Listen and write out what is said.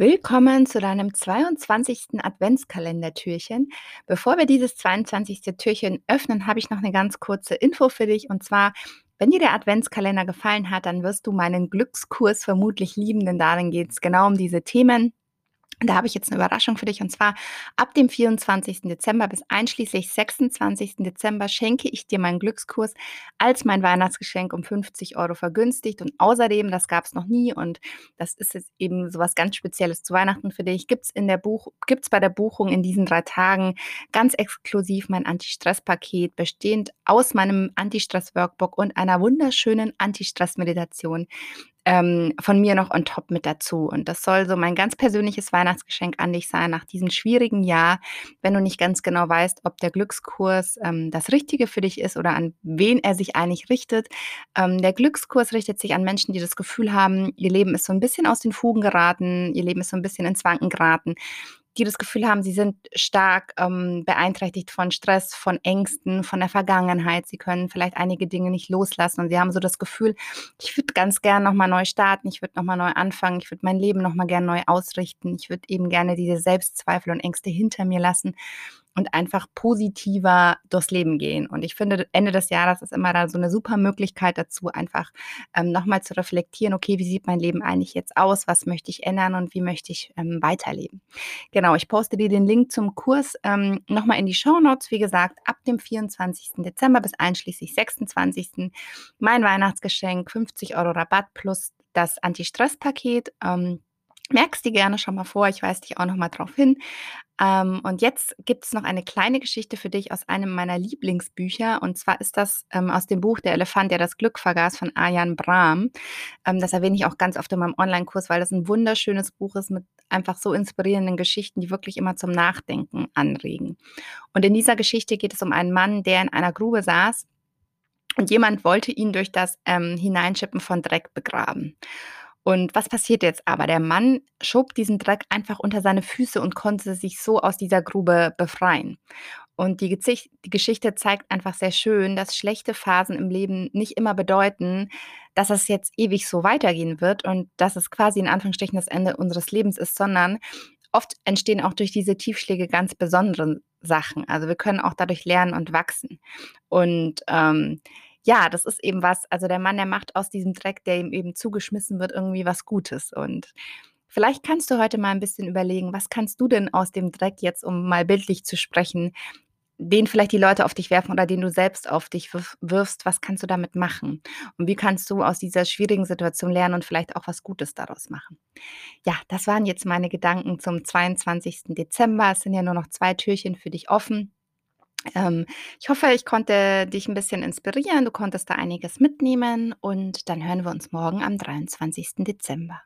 Willkommen zu deinem 22. Adventskalendertürchen. Bevor wir dieses 22. Türchen öffnen, habe ich noch eine ganz kurze Info für dich. Und zwar, wenn dir der Adventskalender gefallen hat, dann wirst du meinen Glückskurs vermutlich lieben, denn darin geht es genau um diese Themen. Da habe ich jetzt eine Überraschung für dich und zwar ab dem 24. Dezember bis einschließlich 26. Dezember schenke ich dir meinen Glückskurs als mein Weihnachtsgeschenk um 50 Euro vergünstigt und außerdem, das gab es noch nie und das ist jetzt eben so was ganz Spezielles zu Weihnachten für dich, gibt es in der Buch, gibt's bei der Buchung in diesen drei Tagen ganz exklusiv mein Anti-Stress-Paket, bestehend aus meinem Anti-Stress-Workbook und einer wunderschönen Anti-Stress-Meditation ähm, von mir noch on top mit dazu. Und das soll so mein ganz persönliches Weihnachtsgeschenk an dich sein nach diesem schwierigen Jahr, wenn du nicht ganz genau weißt, ob der Glückskurs ähm, das Richtige für dich ist oder an wen er sich eigentlich richtet. Ähm, der Glückskurs richtet sich an Menschen, die das Gefühl haben, ihr Leben ist so ein bisschen aus den Fugen geraten, ihr Leben ist so ein bisschen ins Wanken geraten die das Gefühl haben, sie sind stark ähm, beeinträchtigt von Stress, von Ängsten, von der Vergangenheit. Sie können vielleicht einige Dinge nicht loslassen und sie haben so das Gefühl, ich würde ganz gern nochmal neu starten, ich würde nochmal neu anfangen, ich würde mein Leben nochmal gern neu ausrichten, ich würde eben gerne diese Selbstzweifel und Ängste hinter mir lassen und einfach positiver durchs Leben gehen. Und ich finde, Ende des Jahres ist immer da so eine super Möglichkeit dazu, einfach ähm, nochmal zu reflektieren, okay, wie sieht mein Leben eigentlich jetzt aus? Was möchte ich ändern und wie möchte ich ähm, weiterleben? Genau, ich poste dir den Link zum Kurs ähm, nochmal in die Show Notes. Wie gesagt, ab dem 24. Dezember bis einschließlich 26. mein Weihnachtsgeschenk, 50 Euro Rabatt plus das Anti-Stress-Paket. Ähm, merkst dir gerne schon mal vor, ich weise dich auch noch mal drauf hin. Ähm, und jetzt gibt es noch eine kleine Geschichte für dich aus einem meiner Lieblingsbücher. Und zwar ist das ähm, aus dem Buch Der Elefant, der das Glück vergaß von Ayan Brahm. Ähm, das erwähne ich auch ganz oft in meinem Online-Kurs, weil das ein wunderschönes Buch ist mit einfach so inspirierenden Geschichten, die wirklich immer zum Nachdenken anregen. Und in dieser Geschichte geht es um einen Mann, der in einer Grube saß und jemand wollte ihn durch das ähm, Hineinschippen von Dreck begraben. Und was passiert jetzt aber? Der Mann schob diesen Dreck einfach unter seine Füße und konnte sich so aus dieser Grube befreien. Und die, Gezicht, die Geschichte zeigt einfach sehr schön, dass schlechte Phasen im Leben nicht immer bedeuten, dass es jetzt ewig so weitergehen wird und dass es quasi in Anführungsstrichen das Ende unseres Lebens ist, sondern oft entstehen auch durch diese Tiefschläge ganz besondere Sachen. Also wir können auch dadurch lernen und wachsen. Und ähm, ja, das ist eben was also der Mann, der macht aus diesem Dreck, der ihm eben zugeschmissen wird, irgendwie was Gutes. Und vielleicht kannst du heute mal ein bisschen überlegen, was kannst du denn aus dem Dreck jetzt, um mal bildlich zu sprechen, den vielleicht die Leute auf dich werfen oder den du selbst auf dich wirfst, was kannst du damit machen? Und wie kannst du aus dieser schwierigen Situation lernen und vielleicht auch was Gutes daraus machen? Ja, das waren jetzt meine Gedanken zum 22. Dezember. Es sind ja nur noch zwei Türchen für dich offen. Ähm, ich hoffe, ich konnte dich ein bisschen inspirieren. Du konntest da einiges mitnehmen und dann hören wir uns morgen am 23. Dezember.